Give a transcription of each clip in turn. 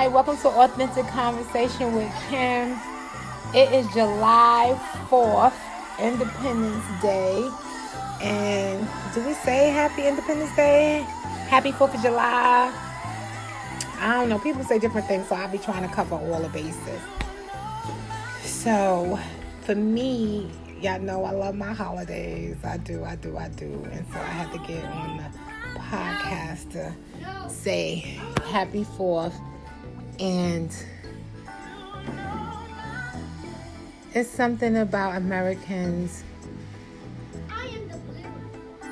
Hi, welcome to Authentic Conversation with Kim. It is July 4th, Independence Day. And do we say Happy Independence Day? Happy 4th of July? I don't know. People say different things, so I'll be trying to cover all the bases. So, for me, y'all know I love my holidays. I do, I do, I do. And so I had to get on the podcast to say happy 4th. And it's something about Americans,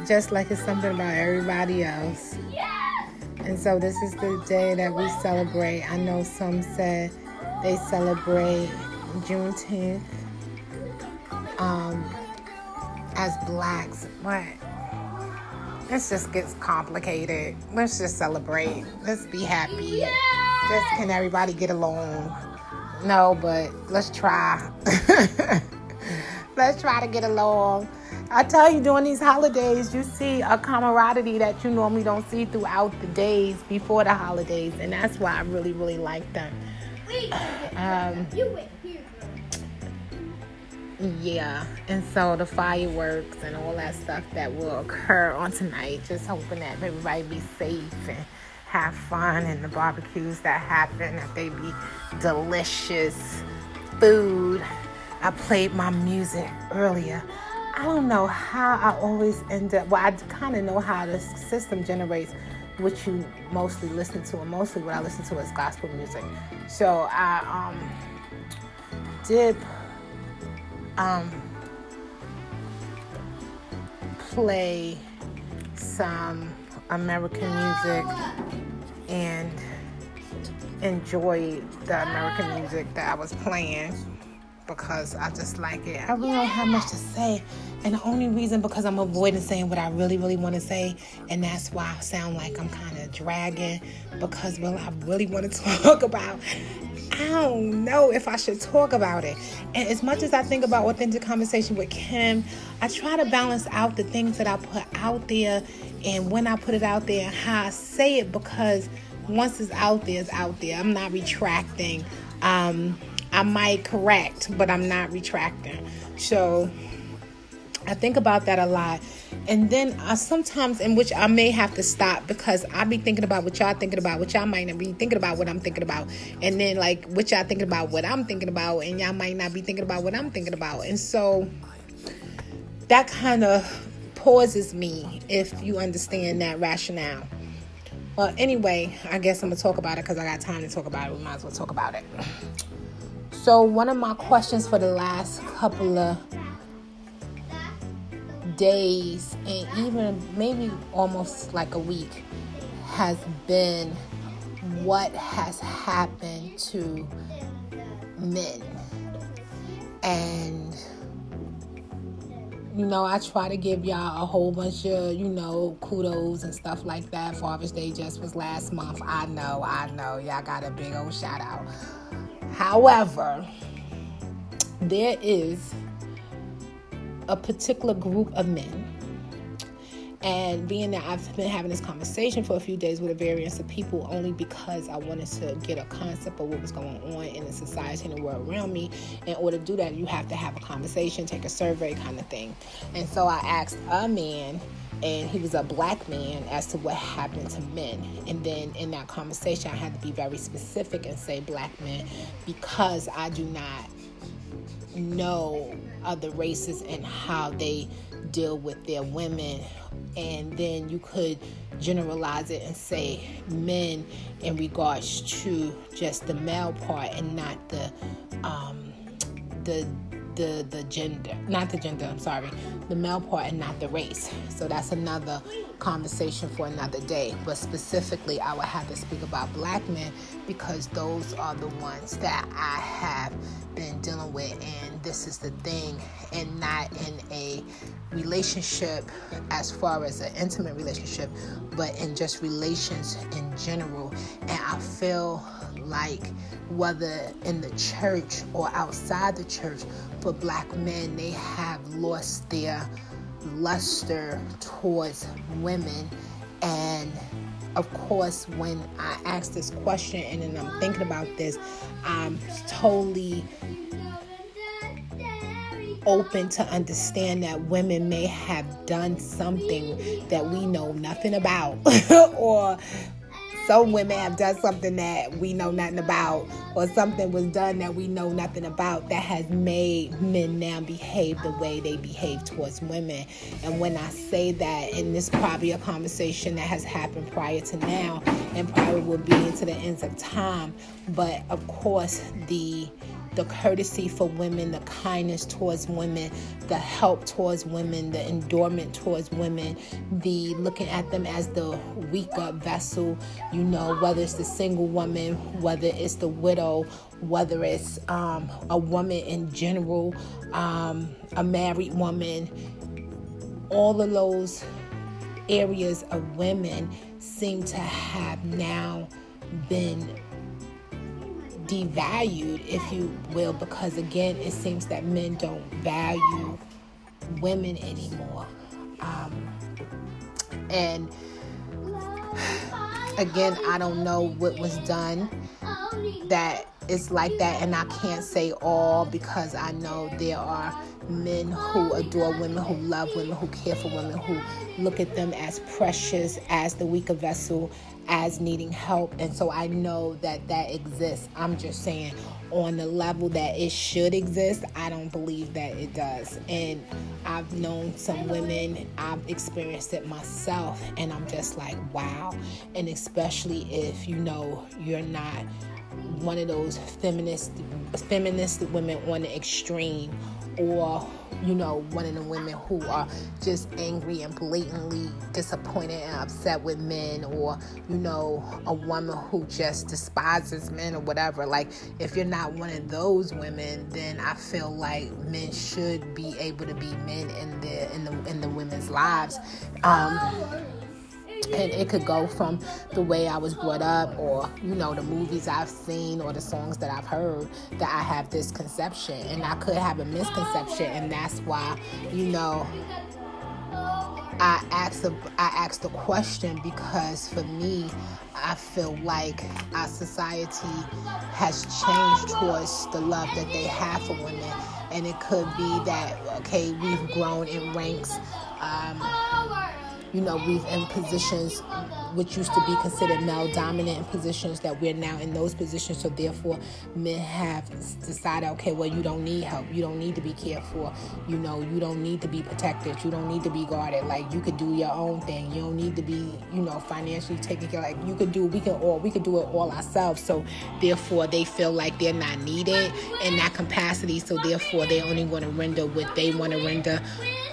just like it's something about everybody else. And so this is the day that we celebrate. I know some said they celebrate Juneteenth um, as blacks, but this just gets complicated. Let's just celebrate. Let's be happy. Just can everybody get along? No, but let's try. let's try to get along. I tell you, during these holidays, you see a camaraderie that you normally don't see throughout the days before the holidays, and that's why I really, really like them. Um, yeah, and so the fireworks and all that stuff that will occur on tonight, just hoping that everybody be safe and have fun, and the barbecues that happen, that they be delicious food. I played my music earlier. I don't know how I always end up, well, I kind of know how the system generates what you mostly listen to, and mostly what I listen to is gospel music. So I um, did um, play some American music and enjoy the American music that I was playing because I just like it. I really don't have much to say. And the only reason because I'm avoiding saying what I really, really want to say, and that's why I sound like I'm kind of dragging because what I really want to talk about I don't know if I should talk about it. And as much as I think about authentic conversation with Kim, I try to balance out the things that I put out there and when I put it out there and how I say it because once it's out there, it's out there. I'm not retracting. Um, I might correct, but I'm not retracting. So I think about that a lot. And then I sometimes, in which I may have to stop because I be thinking about what y'all thinking about, what y'all might not be thinking about what I'm thinking about. And then, like, what y'all thinking about what I'm thinking about, and y'all might not be thinking about what I'm thinking about. And so that kind of pauses me if you understand that rationale. Well, anyway, I guess I'm gonna talk about it because I got time to talk about it. We might as well talk about it. So, one of my questions for the last couple of days and even maybe almost like a week has been what has happened to men. And, you know, I try to give y'all a whole bunch of, you know, kudos and stuff like that. Father's Day just was last month. I know, I know. Y'all got a big old shout out. However, there is a particular group of men. And being that I've been having this conversation for a few days with a variance of people only because I wanted to get a concept of what was going on in the society and the world around me. In order to do that, you have to have a conversation, take a survey kind of thing. And so I asked a man and he was a black man as to what happened to men. And then in that conversation, I had to be very specific and say black men because I do not know other races and how they deal with their women. And then you could generalize it and say men in regards to just the male part and not the um, the the the gender, not the gender. I'm sorry, the male part and not the race. So that's another conversation for another day. But specifically, I would have to speak about black men because those are the ones that I have been dealing with, and this is the thing, and not in a relationship as far as an intimate relationship, but in just relations in general. And I feel like whether in the church or outside the church, for black men, they have lost their luster towards women. And of course, when I ask this question and then I'm thinking about this, I'm totally open to understand that women may have done something that we know nothing about or some women have done something that we know nothing about, or something was done that we know nothing about that has made men now behave the way they behave towards women. And when I say that, and this probably a conversation that has happened prior to now, and probably will be into the ends of time, but of course, the the courtesy for women, the kindness towards women, the help towards women, the endurement towards women, the looking at them as the weaker vessel, you know, whether it's the single woman, whether it's the widow, whether it's um, a woman in general, um, a married woman, all of those areas of women seem to have now been devalued, if you will, because again, it seems that men don't value women anymore. Um, and again, I don't know what was done that is like that, and I can't say all because I know there are men who adore women, who love women, who care for women, who look at them as precious, as the weaker vessel, as needing help. And so I know that that exists. I'm just saying, on the level that it should exist, I don't believe that it does. And I've known some women, I've experienced it myself, and I'm just like, wow. And especially if you know you're not one of those feminist feminist women on the extreme or you know one of the women who are just angry and blatantly disappointed and upset with men or you know a woman who just despises men or whatever. Like if you're not one of those women then i feel like men should be able to be men in the in the in the women's lives. Um and it could go from the way I was brought up or you know the movies I've seen or the songs that I've heard that I have this conception and I could have a misconception and that's why you know I asked the I asked the question because for me I feel like our society has changed towards the love that they have for women. And it could be that okay we've grown in ranks um, you know, we've in positions which used to be considered male dominant positions that we're now in those positions. So therefore, men have decided, okay, well, you don't need help. You don't need to be cared for. You know, you don't need to be protected. You don't need to be guarded. Like you could do your own thing. You don't need to be, you know, financially taken care. Like you could do, we can all, we could do it all ourselves. So therefore, they feel like they're not needed in that capacity. So therefore, they're only going to render what they want to render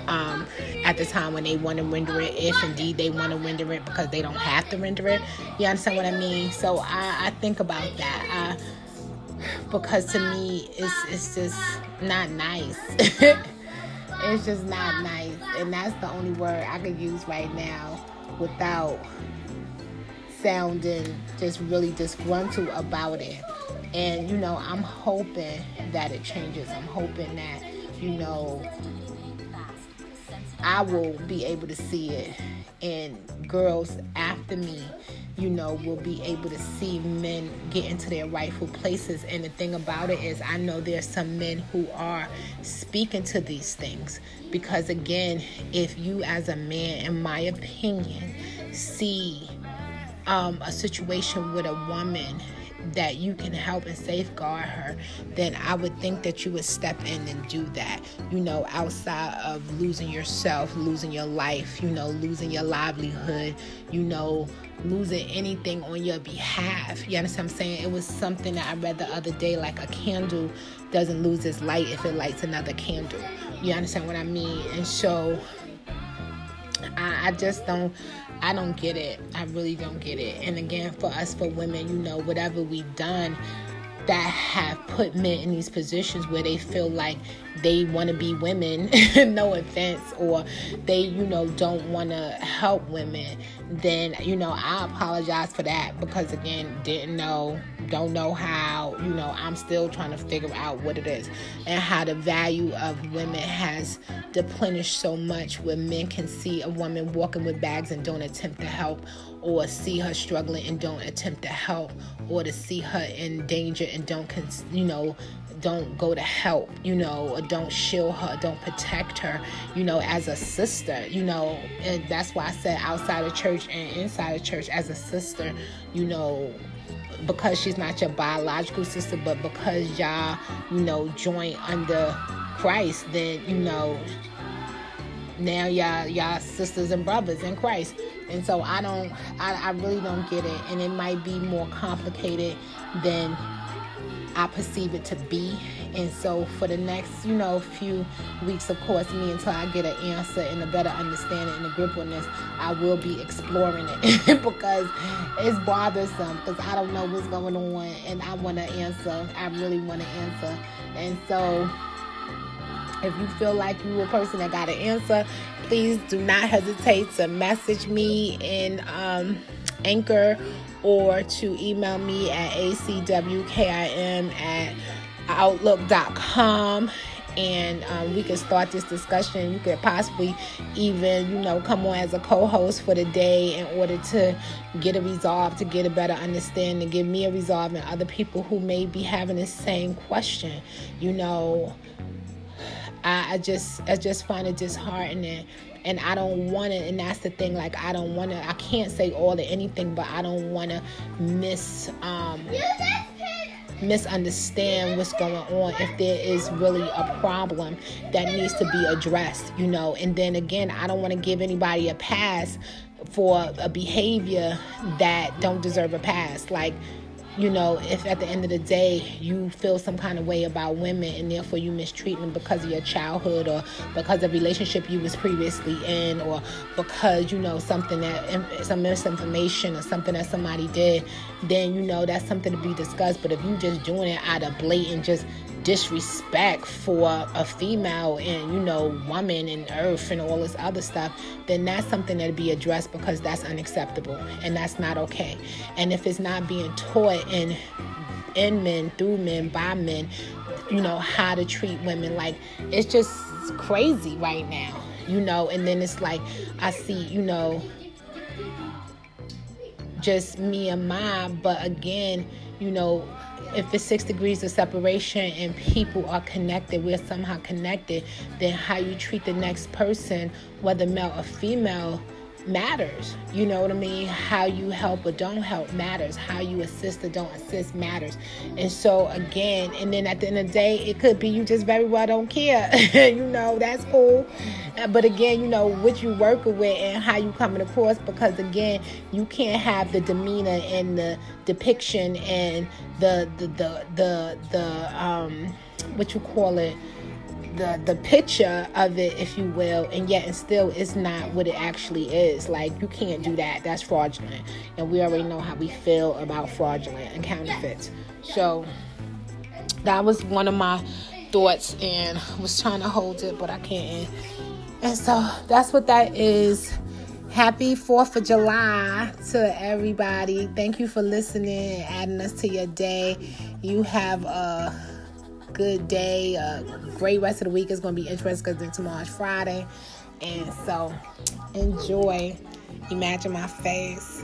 um, at the time when they want to render it, if indeed they want to render it because they don't have to render it. You understand what I mean? So I, I think about that. I, because to me, it's it's just not nice. it's just not nice, and that's the only word I could use right now without sounding just really disgruntled about it. And you know, I'm hoping that it changes. I'm hoping that you know I will be able to see it. And girls after me, you know, will be able to see men get into their rightful places. And the thing about it is, I know there's some men who are speaking to these things. Because again, if you as a man, in my opinion, see um, a situation with a woman that you can help and safeguard her, then I would think that you would step in and do that. You know, outside of losing yourself, losing your life, you know, losing your livelihood, you know, losing anything on your behalf. You understand what I'm saying? It was something that I read the other day like a candle doesn't lose its light if it lights another candle. You understand what I mean? And so I, I just don't I don't get it. I really don't get it. And again, for us, for women, you know, whatever we've done that have put men in these positions where they feel like they want to be women, no offense, or they, you know, don't want to help women, then, you know, I apologize for that because, again, didn't know don't know how, you know, I'm still trying to figure out what it is and how the value of women has deplenished so much where men can see a woman walking with bags and don't attempt to help or see her struggling and don't attempt to help or to see her in danger and don't you know don't go to help, you know, or don't shield her, don't protect her, you know, as a sister, you know, and that's why I said outside of church and inside of church as a sister, you know, because she's not your biological sister, but because y'all, you know, join under Christ, then you know, now y'all y'all sisters and brothers in Christ. And so I don't, I, I really don't get it, and it might be more complicated than I perceive it to be. And so for the next, you know, few weeks, of course, me until I get an answer and a better understanding and a grip on this, I will be exploring it because it's bothersome because I don't know what's going on and I want to answer. I really want to answer. And so if you feel like you're a person that got an answer, please do not hesitate to message me in um, Anchor or to email me at acwkim at outlook.com and um, we can start this discussion. You could possibly even, you know, come on as a co-host for the day in order to get a resolve, to get a better understanding, give me a resolve, and other people who may be having the same question. You know, I, I just, I just find it disheartening and I don't want to. And that's the thing. Like I don't want to. I can't say all or anything, but I don't want to miss. Um, misunderstand what's going on if there is really a problem that needs to be addressed you know? And then again i don't want to give anybody a pass for a behavior that don't deserve a pass. Like you know, if at the end of the day you feel some kind of way about women and therefore you mistreat them because of your childhood or because of relationship you was previously in or because you know something that um, some misinformation or something that somebody did, then you know that's something to be discussed. But if you just doing it out of blatant just disrespect for a female and you know woman and earth and all this other stuff then that's something that be addressed because that's unacceptable and that's not okay. And if it's not being taught in in men through men by men you know how to treat women like it's just crazy right now you know? And then it's like i see you know just me and mine but again you know if it's six degrees of separation and people are connected, we're somehow connected, then how you treat the next person, whether male or female, matters. You know what I mean? How you help or don't help matters. How you assist or don't assist matters. And so again, and then at the end of the day, it could be you just very well don't care. you know, that's cool. But again, you know, what you're working with and how you coming across because again, you can't have the demeanor and the depiction and the the the the, the um what you call it the the picture of it, if you will, and yet and still it's not what it actually is. Like you can't do that. That's fraudulent, and we already know how we feel about fraudulent and counterfeits. So that was one of my thoughts, and was trying to hold it, but I can't. And so that's what that is. Happy 4th of July to everybody. Thank you for listening, and adding us to your day. You have a good day, a great rest of the week. is going to be interesting because tomorrow's Friday. And so enjoy. Imagine my face.